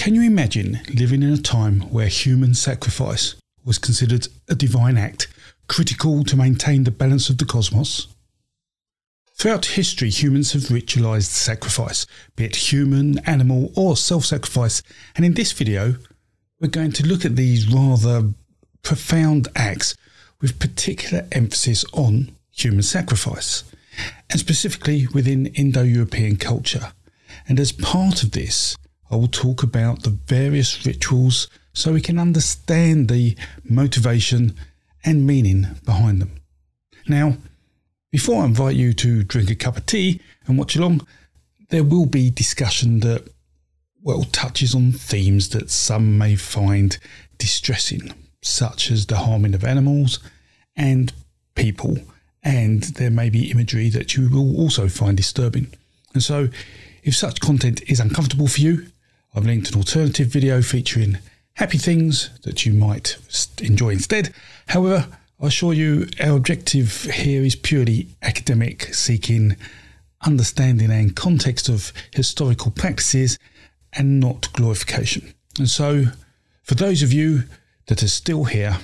Can you imagine living in a time where human sacrifice was considered a divine act critical to maintain the balance of the cosmos? Throughout history, humans have ritualized sacrifice, be it human, animal, or self sacrifice. And in this video, we're going to look at these rather profound acts with particular emphasis on human sacrifice, and specifically within Indo European culture. And as part of this, I will talk about the various rituals so we can understand the motivation and meaning behind them. Now, before I invite you to drink a cup of tea and watch along, there will be discussion that, well, touches on themes that some may find distressing, such as the harming of animals and people, and there may be imagery that you will also find disturbing. And so, if such content is uncomfortable for you, I've linked an alternative video featuring happy things that you might enjoy instead. However, I assure you, our objective here is purely academic, seeking understanding and context of historical practices and not glorification. And so, for those of you that are still here,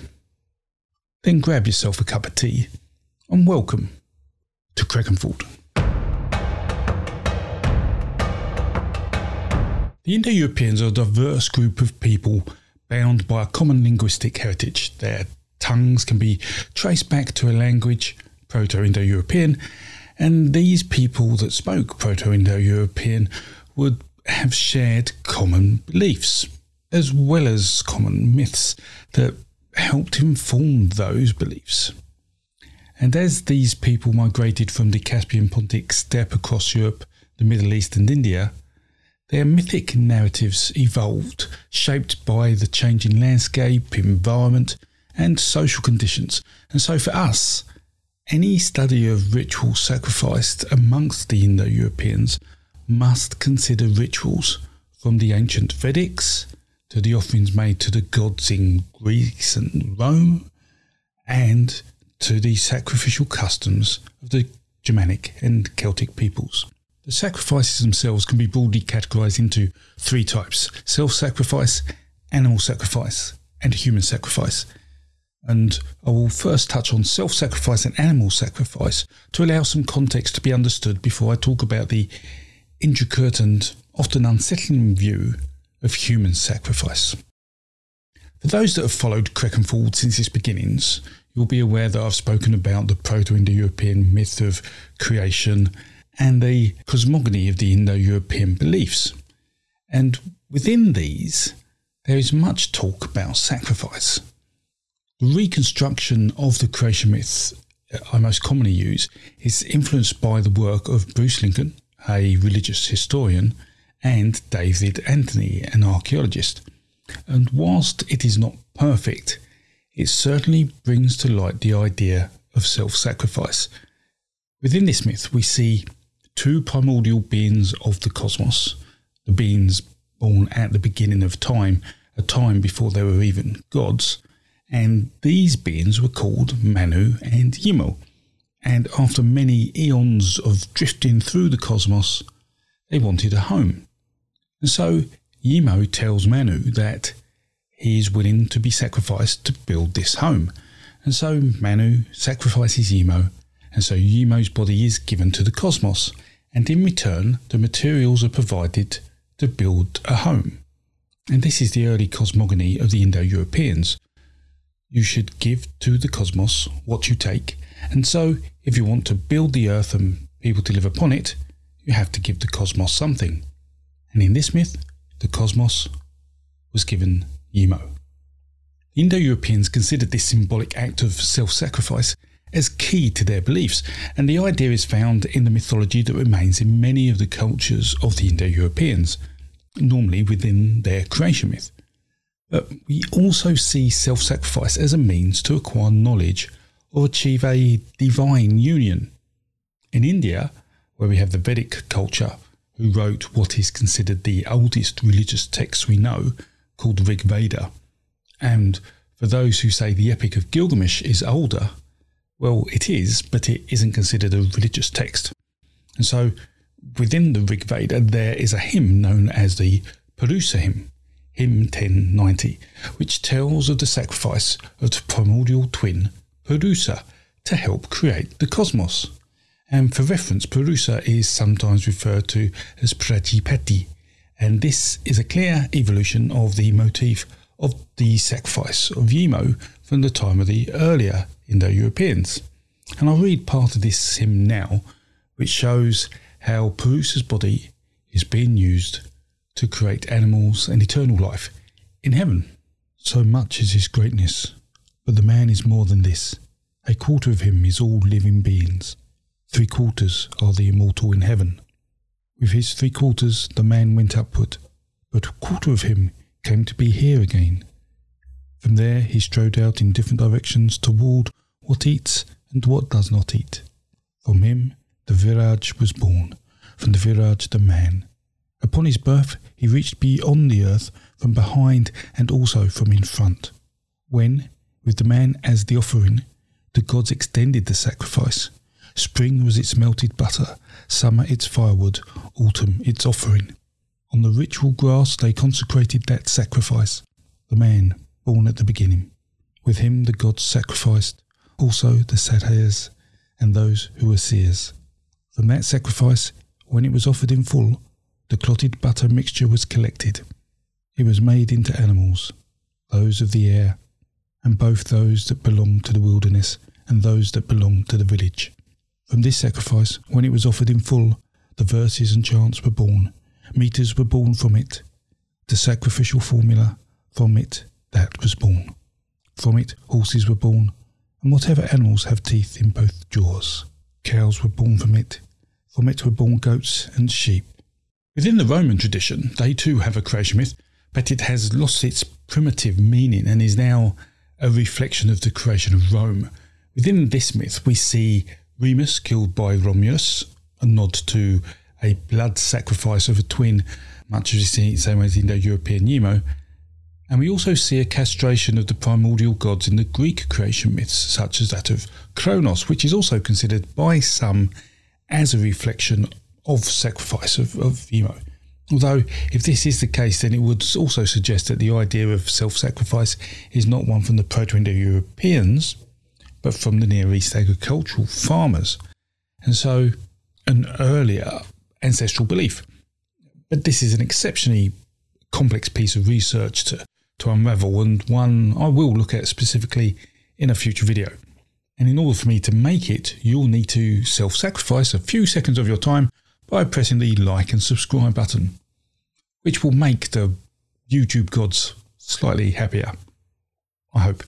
then grab yourself a cup of tea and welcome to Crecganford. The Indo Europeans are a diverse group of people bound by a common linguistic heritage. Their tongues can be traced back to a language, Proto Indo European, and these people that spoke Proto Indo European would have shared common beliefs, as well as common myths that helped inform those beliefs. And as these people migrated from the Caspian Pontic steppe across Europe, the Middle East, and India, their mythic narratives evolved, shaped by the changing landscape, environment, and social conditions. And so for us, any study of ritual sacrificed amongst the Indo Europeans must consider rituals from the ancient Vedics to the offerings made to the gods in Greece and Rome, and to the sacrificial customs of the Germanic and Celtic peoples. The sacrifices themselves can be broadly categorized into three types self sacrifice, animal sacrifice, and human sacrifice. And I will first touch on self sacrifice and animal sacrifice to allow some context to be understood before I talk about the intricate and often unsettling view of human sacrifice. For those that have followed Crecganford since its beginnings, you'll be aware that I've spoken about the Proto Indo European myth of creation and the cosmogony of the Indo European beliefs. And within these, there is much talk about sacrifice. The reconstruction of the creation myths I most commonly use is influenced by the work of Bruce Lincoln, a religious historian, and David Anthony, an archaeologist. And whilst it is not perfect, it certainly brings to light the idea of self sacrifice. Within this myth, we see two primordial beings of the cosmos, the beings born at the beginning of time, a time before there were even gods, and these beings were called Manu and Yimo. And after many eons of drifting through the cosmos, they wanted a home. And so Yimo tells Manu that he is willing to be sacrificed to build this home. And so Manu sacrifices Yimo, and so Yimo's body is given to the cosmos and in return, the materials are provided to build a home. And this is the early cosmogony of the Indo Europeans. You should give to the cosmos what you take, and so if you want to build the earth and people to live upon it, you have to give the cosmos something. And in this myth, the cosmos was given Yimo. Indo Europeans considered this symbolic act of self sacrifice as key to their beliefs, and the idea is found in the mythology that remains in many of the cultures of the Indo Europeans, normally within their creation myth. But we also see self sacrifice as a means to acquire knowledge or achieve a divine union. In India, where we have the Vedic culture, who wrote what is considered the oldest religious text we know, called Rig Veda, and for those who say the Epic of Gilgamesh is older, well, it is, but it isn't considered a religious text. And so within the Rig Veda, there is a hymn known as the Purusa hymn. hymn 1090, which tells of the sacrifice of the primordial twin, Purusa, to help create the cosmos. And for reference, Purusa is sometimes referred to as Prajapati, and this is a clear evolution of the motif of the sacrifice of Yemo from the time of the earlier Indo-Europeans. And I'll read part of this hymn now, which shows how Purusa's body is being used to create animals and eternal life in heaven. So much is his greatness, but the man is more than this. A quarter of him is all living beings. Three quarters are the immortal in heaven. With his three quarters the man went upward, but a quarter of him came to be here again. From there he strode out in different directions toward what eats and what does not eat. From him the Viraj was born, from the Viraj the man. Upon his birth he reached beyond the earth, from behind and also from in front. When, with the man as the offering, the gods extended the sacrifice, Spring was its melted butter, summer its firewood, autumn its offering. On the ritual grass they consecrated that sacrifice, the man born at the beginning. With him the gods sacrificed, also the Sadhyas and those who were seers. From that sacrifice, when it was offered in full, the clotted butter mixture was collected. It was made into animals, those of the air, and both those that belonged to the wilderness and those that belonged to the village. From this sacrifice, when it was offered in full, the verses and chants were born. Meters were born from it. The sacrificial formula, from it, that was born. From it, horses were born, and whatever animals have teeth in both jaws. Cows were born from it. From it were born goats and sheep. Within the Roman tradition, they too have a creation myth, but it has lost its primitive meaning and is now a reflection of the creation of Rome. Within this myth, we see Remus killed by Romulus, a nod to a blood sacrifice of a twin, much as we see the same as Indo-European Yemo. And we also see a castration of the primordial gods in the Greek creation myths, such as that of Kronos, which is also considered by some as a reflection of sacrifice of, of. Although, if this is the case, then it would also suggest that the idea of self sacrifice is not one from the Proto Indo Europeans, but from the Near East agricultural farmers. And so, an earlier ancestral belief. But this is an exceptionally complex piece of research to, to unravel, and one I will look at specifically in a future video. And in order for me to make it, you'll need to self sacrifice a few seconds of your time by pressing the like and subscribe button, which will make the YouTube gods slightly happier. I hope.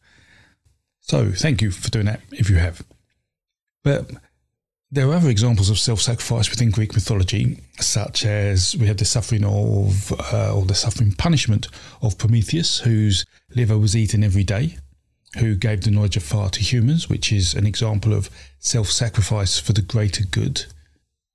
So thank you for doing that if you have. But there are other examples of self-sacrifice within Greek mythology, such as we have the suffering of, uh, or the suffering punishment of Prometheus, whose liver was eaten every day, who gave the knowledge of fire to humans, which is an example of self-sacrifice for the greater good.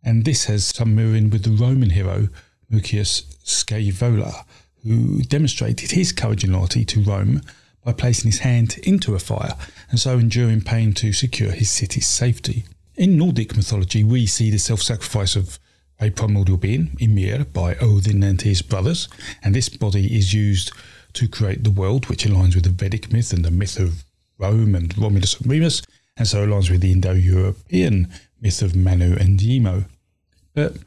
And this has some mirroring with the Roman hero Mucius Scaevola, who demonstrated his courage and loyalty to Rome by placing his hand into a fire and so enduring pain to secure his city's safety. In Nordic mythology, we see the self sacrifice of a primordial being, Ymir, by Odin and his brothers, and this body is used to create the world, which aligns with the Vedic myth and the myth of Rome and Romulus and Remus, and so aligns with the Indo European myth of Manu and Yemo. But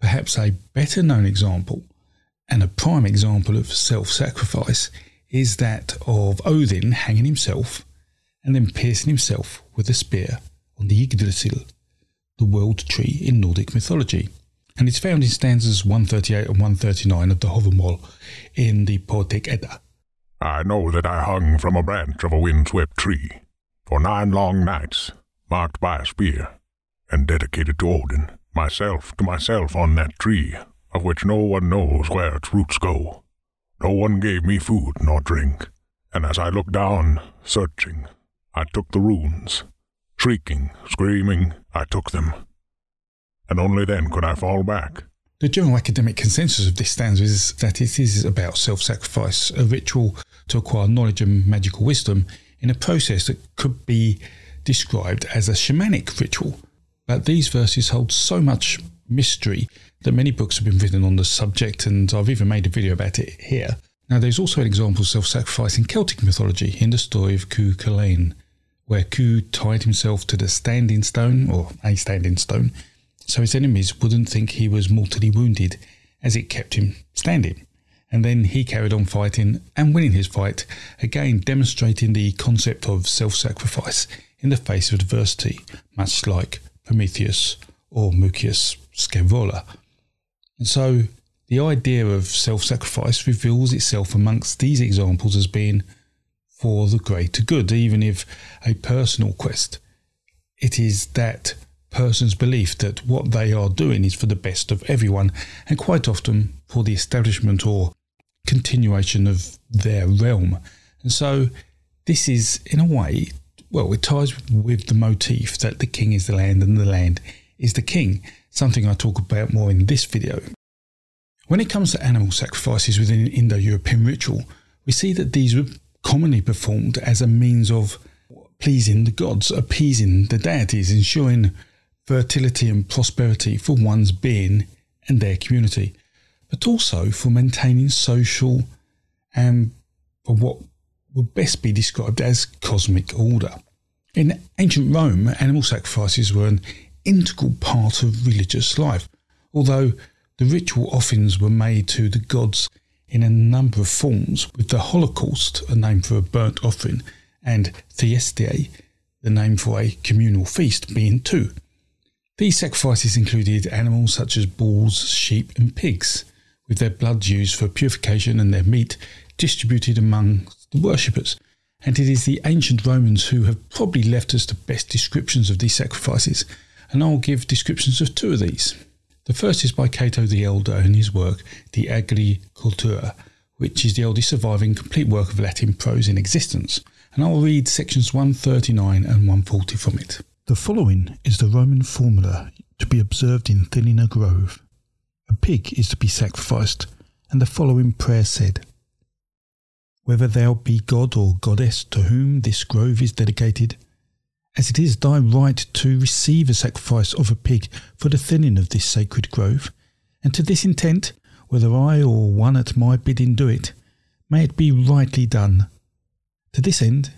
perhaps a better known example and a prime example of self sacrifice is that of Odin hanging himself and then piercing himself with a spear on the Yggdrasil, the world tree in Nordic mythology. And it's found in stanzas 138 and 139 of the Havamal in the Poetic Edda. I know that I hung from a branch of a wind-swept tree for nine long nights, marked by a spear, and dedicated to Odin, myself to myself on that tree, of which no one knows where its roots go. No one gave me food nor drink, and as I looked down, searching, I took the runes. Shrieking, screaming, I took them. And only then could I fall back. The general academic consensus of this stanza is that it is about self sacrifice, a ritual to acquire knowledge and magical wisdom in a process that could be described as a shamanic ritual. But these verses hold so much mystery that many books have been written on the subject, and I've even made a video about it here. Now, there's also an example of self sacrifice in Celtic mythology in the story of Cú Chulainn, where Cú tied himself to the standing stone, or a standing stone, so his enemies wouldn't think he was mortally wounded, as it kept him standing. And then he carried on fighting and winning his fight, again demonstrating the concept of self sacrifice in the face of adversity, much like Prometheus or Mucius Scaevola. And so the idea of self sacrifice reveals itself amongst these examples as being for the greater good, even if a personal quest. It is that person's belief that what they are doing is for the best of everyone, and quite often for the establishment or continuation of their realm. And so, this is, in a way, well, it ties with the motif that the king is the land and the land is the king, something I talk about more in this video. When it comes to animal sacrifices within Indo European ritual, we see that these were commonly performed as a means of pleasing the gods, appeasing the deities, ensuring fertility and prosperity for one's being and their community, but also for maintaining social and for what would best be described as cosmic order. In ancient Rome, animal sacrifices were an integral part of religious life, although the ritual offerings were made to the gods in a number of forms, with the Holocaust, a name for a burnt offering, and Thyestai, the name for a communal feast, being two. These sacrifices included animals such as bulls, sheep, and pigs, with their blood used for purification and their meat distributed among the worshippers. And it is the ancient Romans who have probably left us the best descriptions of these sacrifices, and I'll give descriptions of two of these. The first is by Cato the Elder in his work De Agri Cultura, which is the oldest surviving complete work of Latin prose in existence, and I'll read sections 139 and 140 from it. The following is the Roman formula to be observed in thinning a grove. A pig is to be sacrificed, and the following prayer said Whether thou be god or goddess to whom this grove is dedicated, as it is thy right to receive a sacrifice of a pig for the thinning of this sacred grove, and to this intent, whether I or one at my bidding do it, may it be rightly done. To this end,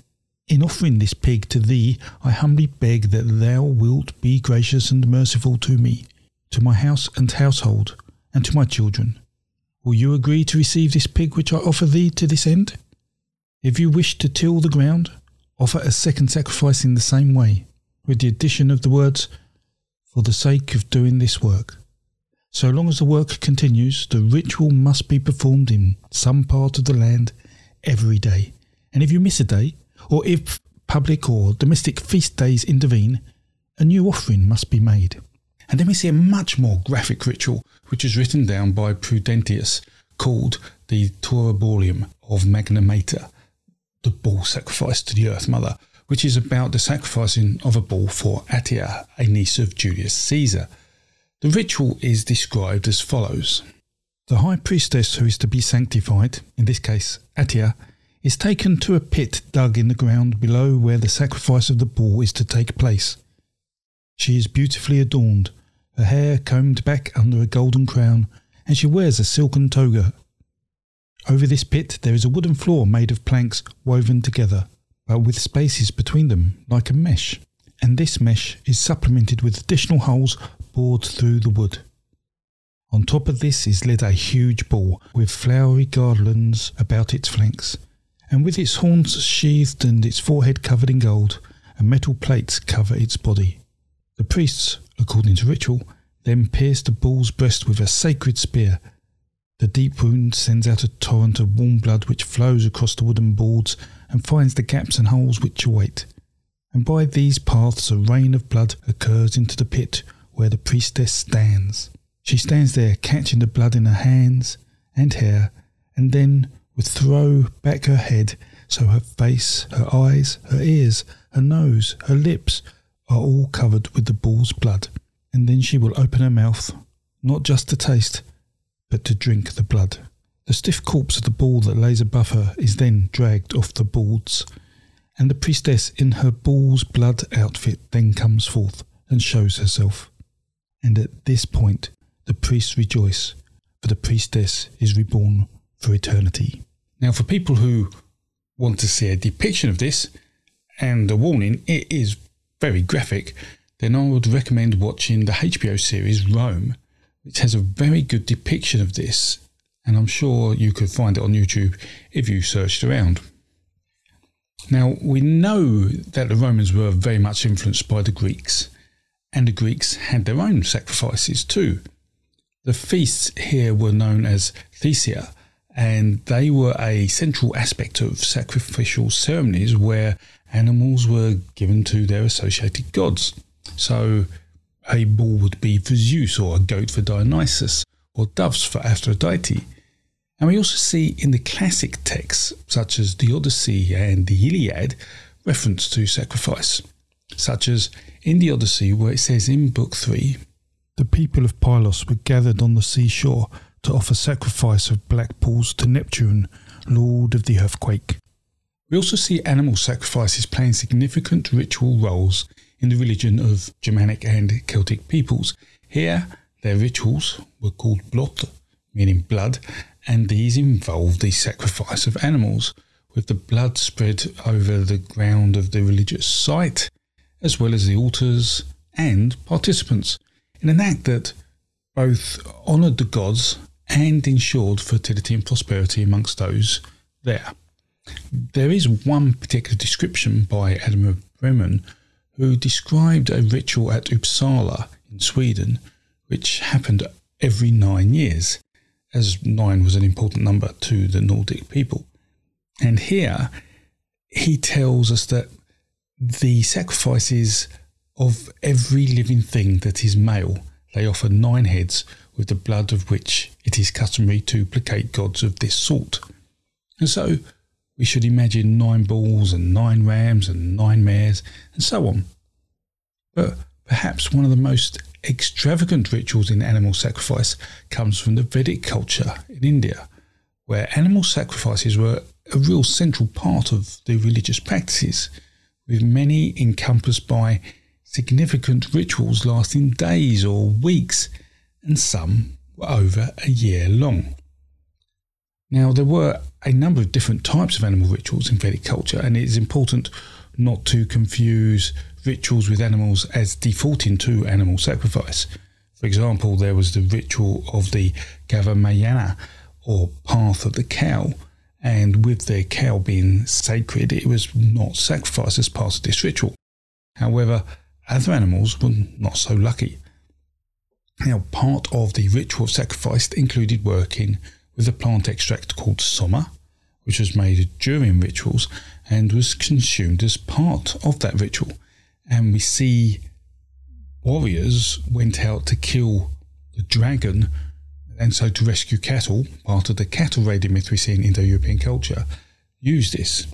in offering this pig to thee, I humbly beg that thou wilt be gracious and merciful to me, to my house and household, and to my children. Will you agree to receive this pig which I offer thee to this end? If you wish to till the ground, offer a second sacrifice in the same way, with the addition of the words, for the sake of doing this work. So long as the work continues, the ritual must be performed in some part of the land every day. And if you miss a day, or if public or domestic feast days intervene, a new offering must be made. And then we see a much more graphic ritual, which is written down by Prudentius, called the Taurobolium of Magna Mater, the bull sacrifice to the Earth Mother, which is about the sacrificing of a bull for Atia, a niece of Julius Caesar. The ritual is described as follows The high priestess who is to be sanctified, in this case Atia, is taken to a pit dug in the ground below where the sacrifice of the bull is to take place. She is beautifully adorned, her hair combed back under a golden crown, and she wears a silken toga. Over this pit there is a wooden floor made of planks woven together, but with spaces between them like a mesh, and this mesh is supplemented with additional holes bored through the wood. On top of this is led a huge bull with flowery garlands about its flanks, and with its horns sheathed and its forehead covered in gold, and metal plates cover its body. The priests, according to ritual, then pierce the bull's breast with a sacred spear. The deep wound sends out a torrent of warm blood which flows across the wooden boards and finds the gaps and holes which await. And by these paths a rain of blood occurs into the pit where the priestess stands. She stands there catching the blood in her hands and hair, and then would throw back her head so her face, her eyes, her ears, her nose, her lips are all covered with the bull's blood. And then she will open her mouth, not just to taste, but to drink the blood. The stiff corpse of the bull that lays above her is then dragged off the boards, and the priestess in her bull's blood outfit then comes forth and shows herself. And at this point, the priests rejoice, for the priestess is reborn for eternity. Now, for people who want to see a depiction of this, and a warning, it is very graphic, then I would recommend watching the HBO series Rome, which has a very good depiction of this, and I'm sure you could find it on YouTube if you searched around. Now, we know that the Romans were very much influenced by the Greeks, and the Greeks had their own sacrifices too. The feasts here were known as Thysia, and they were a central aspect of sacrificial ceremonies where animals were given to their associated gods. So, a bull would be for Zeus, or a goat for Dionysus, or doves for Aphrodite. And we also see in the classic texts, such as the Odyssey and the Iliad, reference to sacrifice, such as in the Odyssey, where it says in Book 3 The people of Pylos were gathered on the seashore to offer sacrifice of black bulls to Neptune, lord of the earthquake. We also see animal sacrifices playing significant ritual roles in the religion of Germanic and Celtic peoples. Here, their rituals were called blot, meaning blood, and these involved the sacrifice of animals, with the blood spread over the ground of the religious site, as well as the altars and participants, in an act that both honoured the gods and ensured fertility and prosperity amongst those there. There is one particular description by Adam of Bremen who described a ritual at Uppsala in Sweden, which happened every nine years, as nine was an important number to the Nordic people. And here he tells us that the sacrifices of every living thing that is male, they offer nine heads with the blood of which it is customary to placate gods of this sort. And so we should imagine nine bulls and nine rams and nine mares and so on. But perhaps one of the most extravagant rituals in animal sacrifice comes from the Vedic culture in India, where animal sacrifices were a real central part of the religious practices, with many encompassed by significant rituals lasting days or weeks, and some were over a year long. Now, there were a number of different types of animal rituals in Vedic culture, and it is important not to confuse rituals with animals as defaulting to animal sacrifice. For example, there was the ritual of the Gavamayana, or path of the cow, and with the cow being sacred, it was not sacrificed as part of this ritual. However, other animals were not so lucky. Now, part of the ritual of sacrifice included working with a plant extract called soma, which was made during rituals and was consumed as part of that ritual. And we see warriors went out to kill the dragon and so to rescue cattle, part of the cattle raiding myth we see in Indo European culture, use this.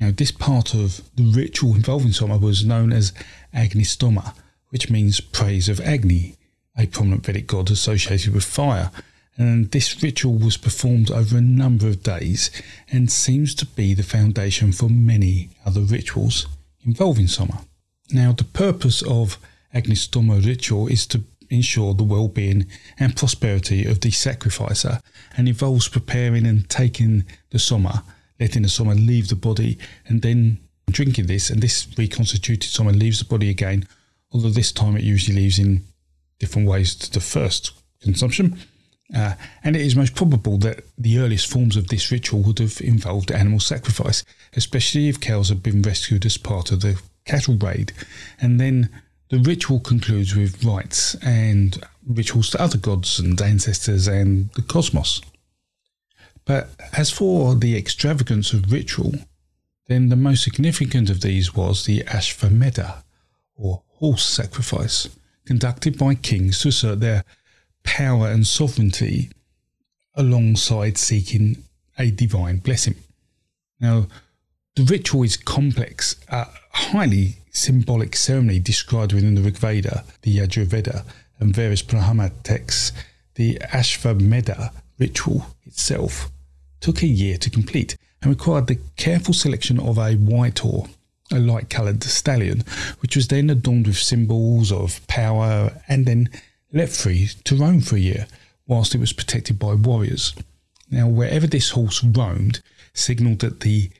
Now, this part of the ritual involving Soma was known as Agnistoma, which means praise of Agni, a prominent Vedic god associated with fire. And this ritual was performed over a number of days and seems to be the foundation for many other rituals involving Soma. Now, the purpose of Agnistoma ritual is to ensure the well-being and prosperity of the sacrificer and involves preparing and taking the soma, letting the soma leave the body and then drinking this and this reconstituted soma leaves the body again, although this time it usually leaves in different ways to the first consumption. Uh, and it is most probable that the earliest forms of this ritual would have involved animal sacrifice, especially if cows had been rescued as part of the cattle raid, and then the ritual concludes with rites and rituals to other gods and ancestors and the cosmos. But as for the extravagance of ritual, then the most significant of these was the Ashvamedha, or horse sacrifice, conducted by kings to assert their power and sovereignty alongside seeking a divine blessing. Now, the ritual is complex, a highly symbolic ceremony described within the Rig Veda, the Yajurveda, and various Brahma texts, the Ashvamedha ritual itself took a year to complete and required the careful selection of a white or a light coloured stallion, which was then adorned with symbols of power and then left free to roam for a year whilst it was protected by warriors. Now, wherever this horse roamed, signalled that the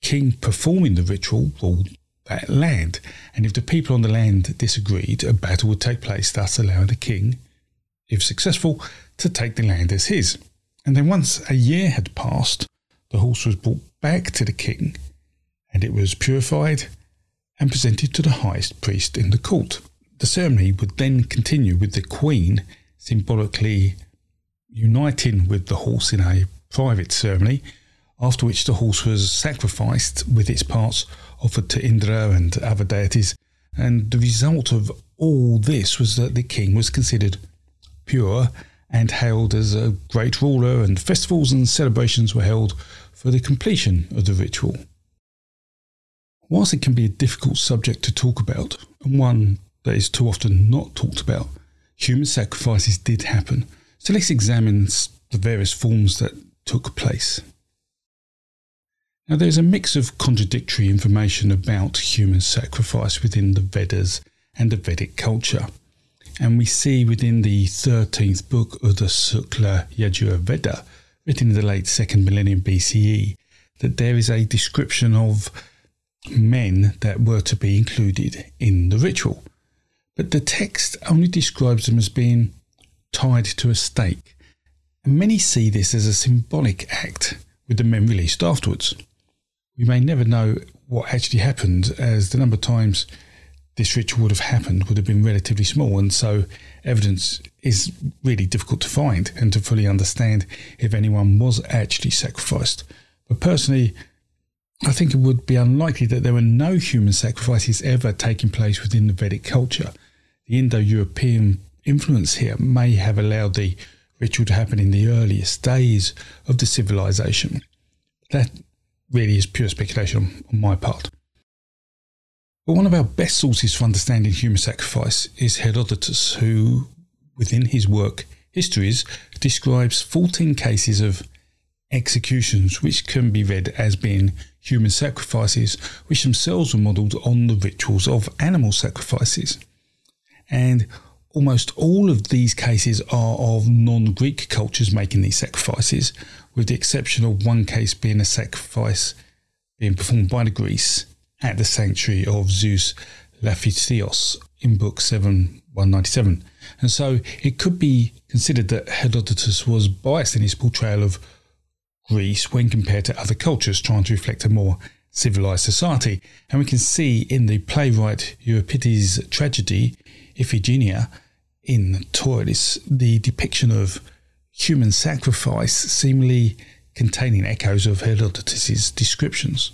king performing the ritual ruled that land, and if the people on the land disagreed, a battle would take place, thus allowing the king, if successful, to take the land as his. And then once a year had passed, the horse was brought back to the king, and it was purified and presented to the highest priest in the court. The ceremony would then continue with the queen symbolically uniting with the horse in a private ceremony, after which the horse was sacrificed with its parts offered to Indra and other deities. And the result of all this was that the king was considered pure and hailed as a great ruler, and festivals and celebrations were held for the completion of the ritual. Whilst it can be a difficult subject to talk about, and one that is too often not talked about, human sacrifices did happen. So let's examine the various forms that took place. Now, there's a mix of contradictory information about human sacrifice within the Vedas and the Vedic culture. And we see within the 13th book of the Sukla Yajur Veda, written in the late second millennium BCE, that there is a description of men that were to be included in the ritual. But the text only describes them as being tied to a stake. And many see this as a symbolic act, with the men released afterwards. We may never know what actually happened, as the number of times this ritual would have happened would have been relatively small, and so evidence is really difficult to find and to fully understand if anyone was actually sacrificed. But personally, I think it would be unlikely that there were no human sacrifices ever taking place within the Vedic culture. The Indo European influence here may have allowed the ritual to happen in the earliest days of the civilization. That really is pure speculation on my part. But one of our best sources for understanding human sacrifice is Herodotus, who, within his work Histories, describes 14 cases of executions which can be read as being human sacrifices, which themselves were modelled on the rituals of animal sacrifices. And almost all of these cases are of non Greek cultures making these sacrifices, with the exception of one case being a sacrifice being performed by the Greeks at the sanctuary of Zeus Laphystios in Book 7 197. And so it could be considered that Herodotus was biased in his portrayal of Greece when compared to other cultures, trying to reflect a more civilized society. And we can see in the playwright Euripides' tragedy, Iphigenia, in Tauris, the depiction of human sacrifice seemingly containing echoes of Herodotus' descriptions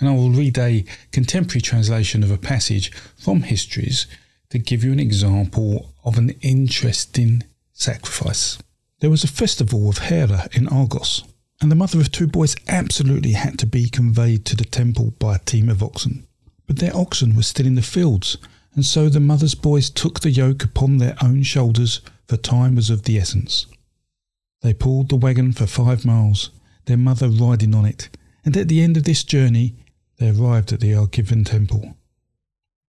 and I will read a contemporary translation of a passage from Histories to give you an example of an interesting sacrifice. There was a festival of Hera in Argos, and the mother of two boys absolutely had to be conveyed to the temple by a team of oxen. But their oxen were still in the fields, and so the mother's boys took the yoke upon their own shoulders, for time was of the essence. They pulled the wagon for five miles, their mother riding on it, and at the end of this journey they arrived at the Argivan temple.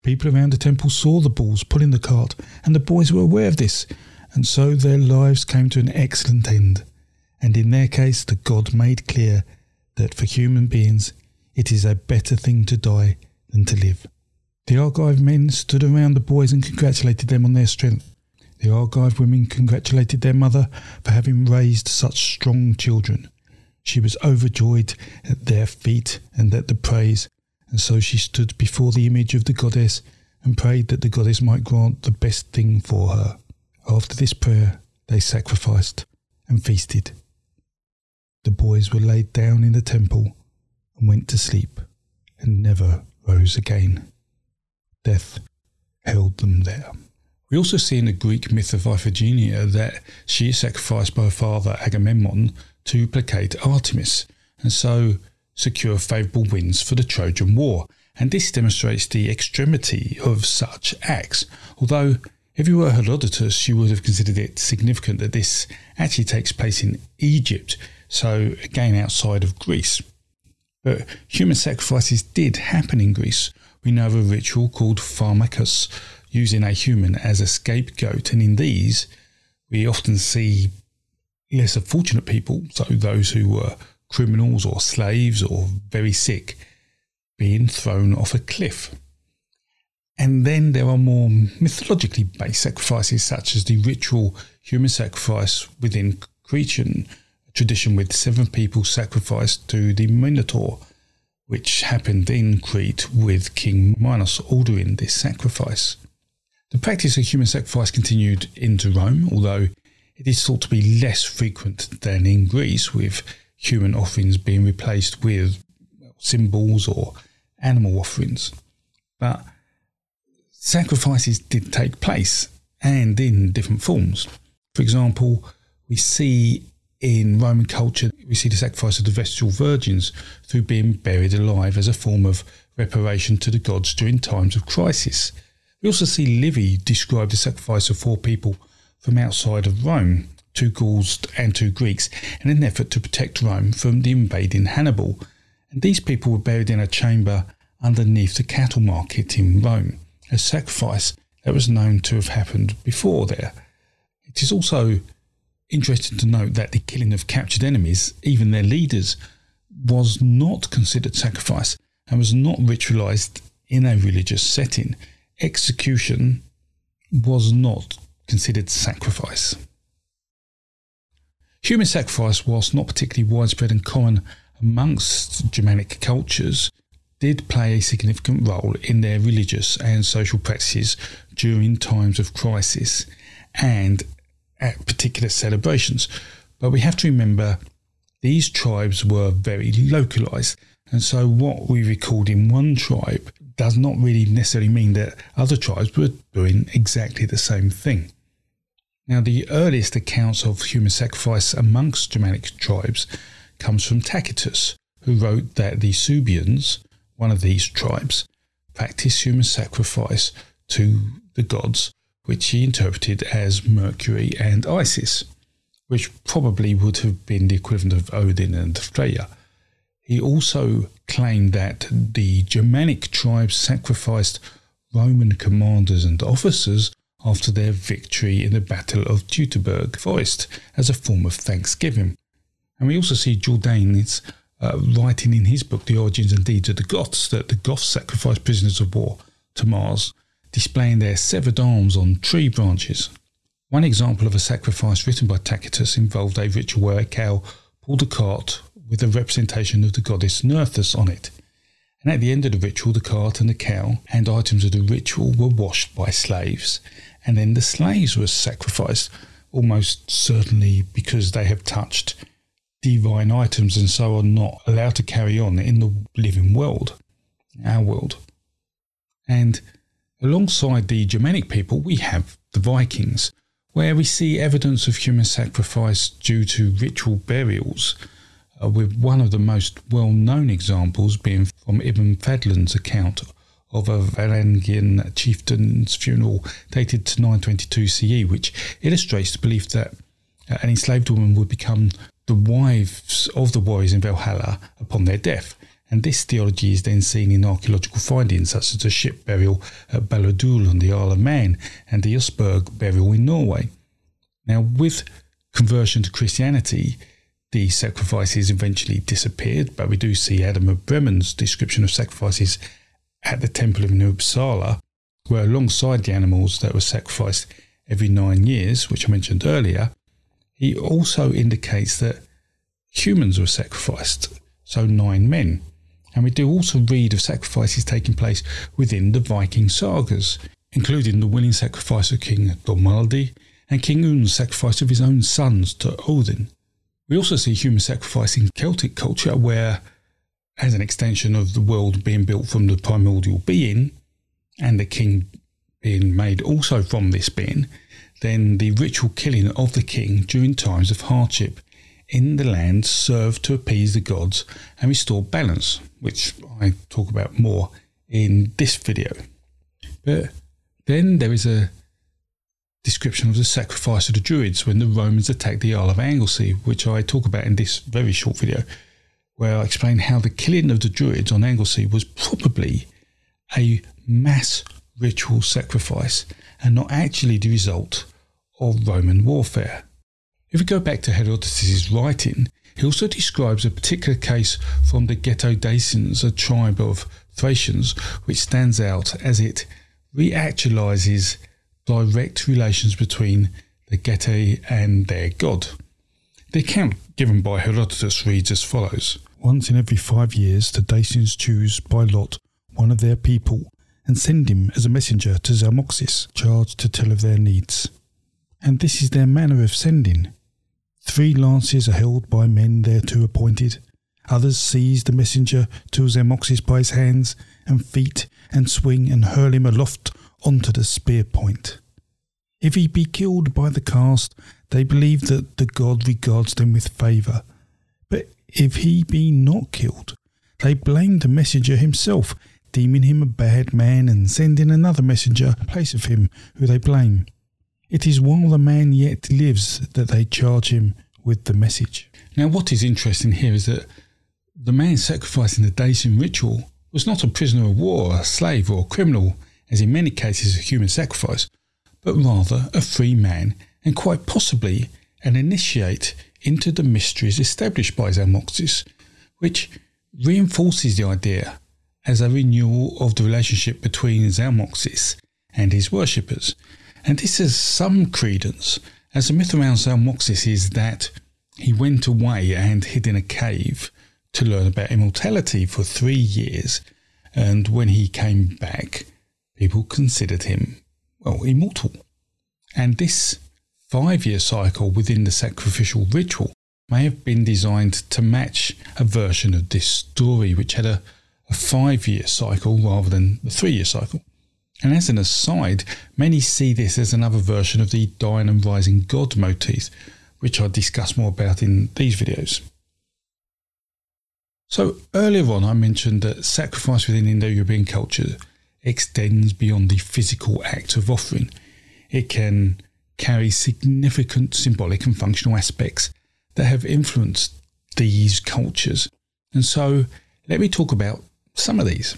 People around the temple saw the bulls pulling the cart, and the boys were aware of this, and so their lives came to an excellent end. And in their case, the god made clear that for human beings it is a better thing to die than to live. The Argive men stood around the boys and congratulated them on their strength. The Argive women congratulated their mother for having raised such strong children. She was overjoyed at their feat and at the praise, and so she stood before the image of the goddess and prayed that the goddess might grant the best thing for her. After this prayer, they sacrificed and feasted. The boys were laid down in the temple and went to sleep and never rose again. Death held them there. We also see in the Greek myth of Iphigenia that she is sacrificed by her father Agamemnon to placate Artemis and so secure favourable winds for the Trojan War. And this demonstrates the extremity of such acts. Although, if you were Herodotus, you would have considered it significant that this actually takes place in Egypt, so again outside of Greece. But human sacrifices did happen in Greece. We know of a ritual called pharmakos, using a human as a scapegoat, and in these, we often see lesser fortunate people, so those who were criminals or slaves or very sick, being thrown off a cliff. And then there are more mythologically based sacrifices, such as the ritual human sacrifice within Cretan tradition, with seven people sacrificed to the Minotaur, which happened in Crete with King Minos ordering this sacrifice. The practice of human sacrifice continued into Rome, although it is thought to be less frequent than in Greece, with human offerings being replaced with symbols or animal offerings. But sacrifices did take place and in different forms. For example, we see in Roman culture, we see the sacrifice of the Vestal Virgins through being buried alive as a form of reparation to the gods during times of crisis. We also see Livy describe the sacrifice of four people from outside of Rome, two Gauls and two Greeks, in an effort to protect Rome from the invading Hannibal. And these people were buried in a chamber underneath the cattle market in Rome, a sacrifice that was known to have happened before there. It is also interesting to note that the killing of captured enemies, even their leaders, was not considered sacrifice and was not ritualized in a religious setting. Execution was not considered sacrifice. Human sacrifice, whilst not particularly widespread and common amongst Germanic cultures, did play a significant role in their religious and social practices during times of crisis and particular celebrations. But we have to remember these tribes were very localized, and so what we record in one tribe does not really necessarily mean that other tribes were doing exactly the same thing. Now, the earliest accounts of human sacrifice amongst Germanic tribes comes from Tacitus, who wrote that the Suebians, one of these tribes, practiced human sacrifice to the gods, which he interpreted as Mercury and Isis, which probably would have been the equivalent of Odin and Freya. He also claimed that the Germanic tribes sacrificed Roman commanders and officers after their victory in the Battle of Teutoburg Forest as a form of thanksgiving. And we also see Jordanes uh, writing in his book, The Origins and Deeds of the Goths, that the Goths sacrificed prisoners of war to Mars, displaying their severed arms on tree branches. One example of a sacrifice written by Tacitus involved a ritual where a cow pulled a cart with a representation of the goddess Nerthus on it. And at the end of the ritual, the cart and the cow and items of the ritual were washed by slaves, and then the slaves were sacrificed, almost certainly because they have touched divine items and so are not allowed to carry on in the living world, our world. And alongside the Germanic people, we have the Vikings, where we see evidence of human sacrifice due to ritual burials, uh, with one of the most well known examples being from Ibn Fadlan's account of a Varangian chieftain's funeral dated to 922 CE, which illustrates the belief that uh, an enslaved woman would become the wives of the warriors in Valhalla upon their death. And this theology is then seen in archaeological findings such as the ship burial at Balladoole on the Isle of Man and the Oseberg burial in Norway. Now, with conversion to Christianity, the sacrifices eventually disappeared, but we do see Adam of Bremen's description of sacrifices at the Temple of New Uppsala, where alongside the animals that were sacrificed every nine years, which I mentioned earlier, he also indicates that humans were sacrificed, so nine men. And we do also read of sacrifices taking place within the Viking sagas, including the willing sacrifice of King Domaldi and King Aun's sacrifice of his own sons to Odin. We also see human sacrifice in Celtic culture, where as an extension of the world being built from the primordial being and the king being made also from this being, then the ritual killing of the king during times of hardship in the land served to appease the gods and restore balance, which I talk about more in this video. But then there is a description of the sacrifice of the Druids when the Romans attacked the Isle of Anglesey, which I talk about in this very short video where I explain how the killing of the Druids on Anglesey was probably a mass ritual sacrifice and not actually the result of Roman warfare. If we go back to Herodotus' writing, he also describes a particular case from the Geto-Dacians, a tribe of Thracians, which stands out as it reactualizes direct relations between the Getae and their god. The account given by Herodotus reads as follows Once in every five years, the Dacians choose by lot one of their people and send him as a messenger to Zalmoxis, charged to tell of their needs. And this is their manner of sending. Three lances are held by men thereto appointed. Others seize the messenger to Zalmoxis by his hands and feet and swing and hurl him aloft onto the spear point. If he be killed by the cast, they believe that the god regards them with favour. But if he be not killed, they blame the messenger himself, deeming him a bad man and sending another messenger in place of him who they blame. It is while the man yet lives that they charge him with the message. Now, what is interesting here is that the man sacrificing the Dacian ritual was not a prisoner of war, a slave, or a criminal, as in many cases a human sacrifice, but rather a free man and quite possibly an initiate into the mysteries established by Zalmoxis, which reinforces the idea as a renewal of the relationship between Zalmoxis and his worshippers. And this has some credence, as the myth around Zalmoxis is that he went away and hid in a cave to learn about immortality for three years, and when he came back, people considered him, well, immortal. And this five year cycle within the sacrificial ritual may have been designed to match a version of this story, which had a, a five year cycle rather than the three year cycle. And as an aside, many see this as another version of the dying and rising god motif, which I'll discuss more about in these videos. So earlier on, I mentioned that sacrifice within Indo-European culture extends beyond the physical act of offering. It can carry significant symbolic and functional aspects that have influenced these cultures. And so let me talk about some of these.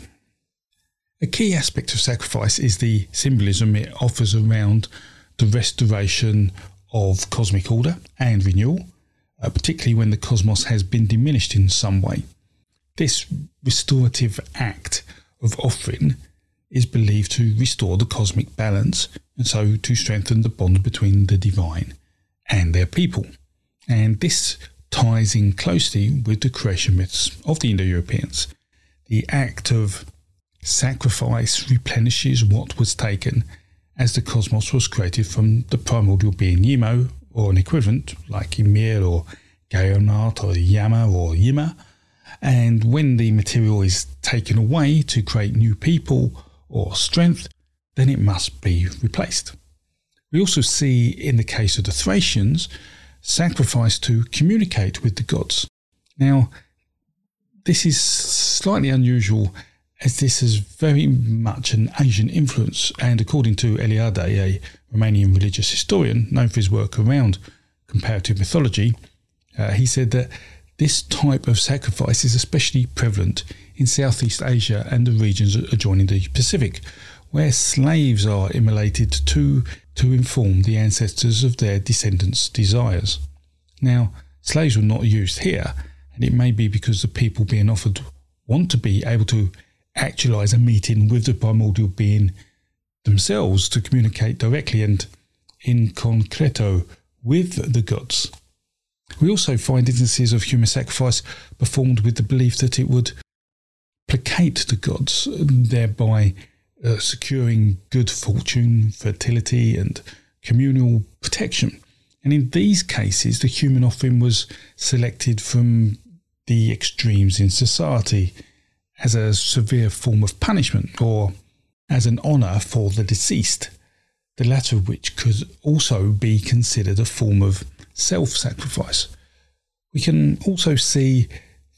A key aspect of sacrifice is the symbolism it offers around the restoration of cosmic order and renewal, uh, particularly when the cosmos has been diminished in some way. This restorative act of offering is believed to restore the cosmic balance and so to strengthen the bond between the divine and their people. And this ties in closely with the creation myths of the Indo Europeans. The act of sacrifice replenishes what was taken as the cosmos was created from the primordial being Yimo, or an equivalent like Ymir or Gaonat or Yama or Yima, and when the material is taken away to create new people or strength, then it must be replaced. We also see in the case of the Thracians, sacrifice to communicate with the gods. Now, this is slightly unusual as this is very much an Asian influence, and according to Eliade, a Romanian religious historian known for his work around comparative mythology, uh, he said that this type of sacrifice is especially prevalent in Southeast Asia and the regions adjoining the Pacific, where slaves are immolated to, to inform the ancestors of their descendants' desires. Now, slaves were not used here, and it may be because the people being offered want to be able to actualize a meeting with the primordial being themselves to communicate directly and in concreto with the gods. We also find instances of human sacrifice performed with the belief that it would placate the gods, thereby uh, securing good fortune, fertility, and communal protection. And in these cases, the human offering was selected from the extremes in society as a severe form of punishment or as an honour for the deceased, the latter of which could also be considered a form of self sacrifice. We can also see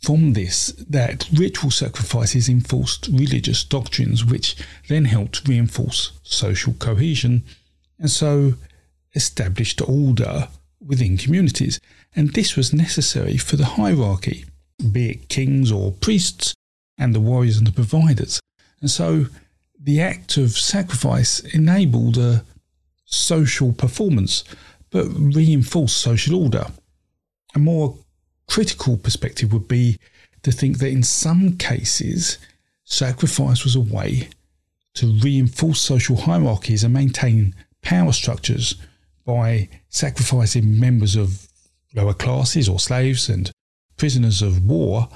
from this that ritual sacrifices enforced religious doctrines, which then helped reinforce social cohesion and so established order within communities. And this was necessary for the hierarchy, be it kings or priests, and the warriors and the providers. And so the act of sacrifice enabled a social performance but reinforced social order. A more critical perspective would be to think that in some cases, sacrifice was a way to reinforce social hierarchies and maintain power structures by sacrificing members of lower classes or slaves and prisoners of war,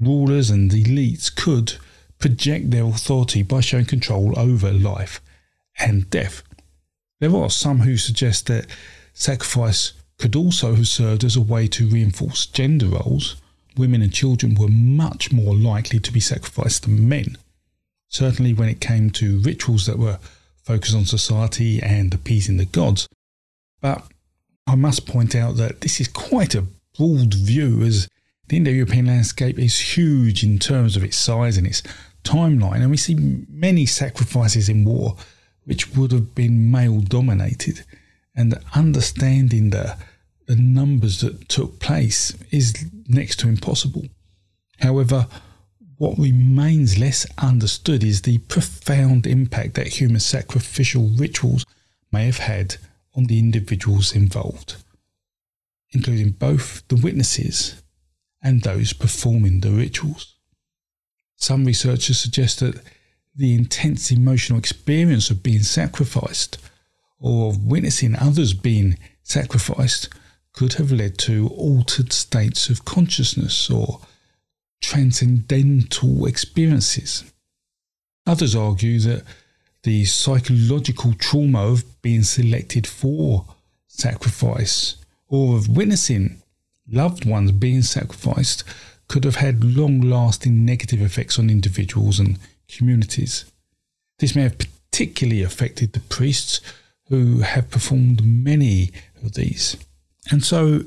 rulers and elites could project their authority by showing control over life and death. There are some who suggest that sacrifice could also have served as a way to reinforce gender roles. Women and children were much more likely to be sacrificed than men. Certainly, when it came to rituals that were focused on society and appeasing the gods. But I must point out that this is quite a broad view, as the Indo European landscape is huge in terms of its size and its timeline, and we see many sacrifices in war which would have been male dominated. And understanding the, the numbers that took place is next to impossible. However, what remains less understood is the profound impact that human sacrificial rituals may have had on the individuals involved, including both the witnesses and those performing the rituals. Some researchers suggest that the intense emotional experience of being sacrificed or of witnessing others being sacrificed could have led to altered states of consciousness or transcendental experiences. Others argue that the psychological trauma of being selected for sacrifice or of witnessing loved ones being sacrificed could have had long lasting negative effects on individuals and communities. This may have particularly affected the priests who have performed many of these. And so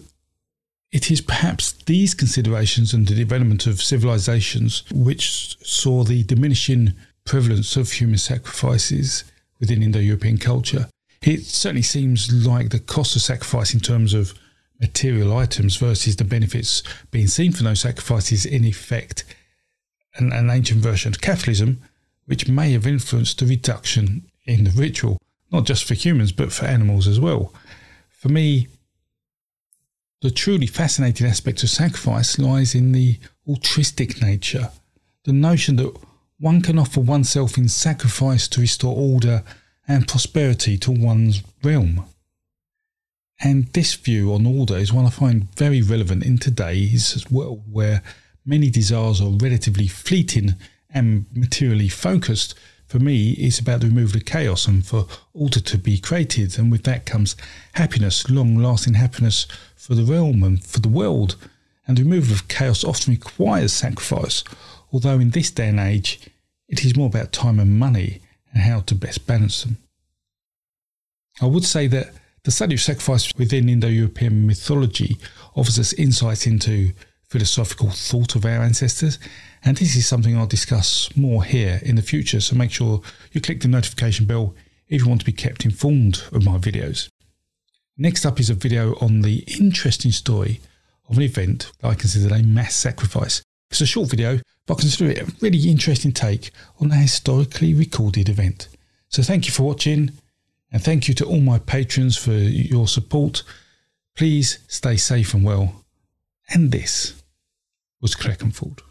it is perhaps these considerations and the development of civilizations which saw the diminishing prevalence of human sacrifices within Indo European culture. It certainly seems like the cost of sacrifice in terms of material items versus the benefits being seen from those sacrifices in effect an, an ancient version of Catholicism, which may have influenced the reduction in the ritual, not just for humans, but for animals as well. For me, the truly fascinating aspect of sacrifice lies in the altruistic nature, the notion that one can offer oneself in sacrifice to restore order and prosperity to one's realm. And this view on order is one I find very relevant in today's world where many desires are relatively fleeting and materially focused, for me, it's about the removal of chaos and for order to be created. And with that comes happiness, long lasting happiness for the realm and for the world. And the removal of chaos often requires sacrifice, although in this day and age, it is more about time and money and how to best balance them. I would say that the study of sacrifice within Indo European mythology offers us insights into philosophical thought of our ancestors. And this is something I'll discuss more here in the future. So make sure you click the notification bell if you want to be kept informed of my videos. Next up is a video on the interesting story of an event that I consider a mass sacrifice. It's a short video, but I consider it a really interesting take on a historically recorded event. So thank you for watching, and thank you to all my patrons for your support. Please stay safe and well. And this was Crecganford.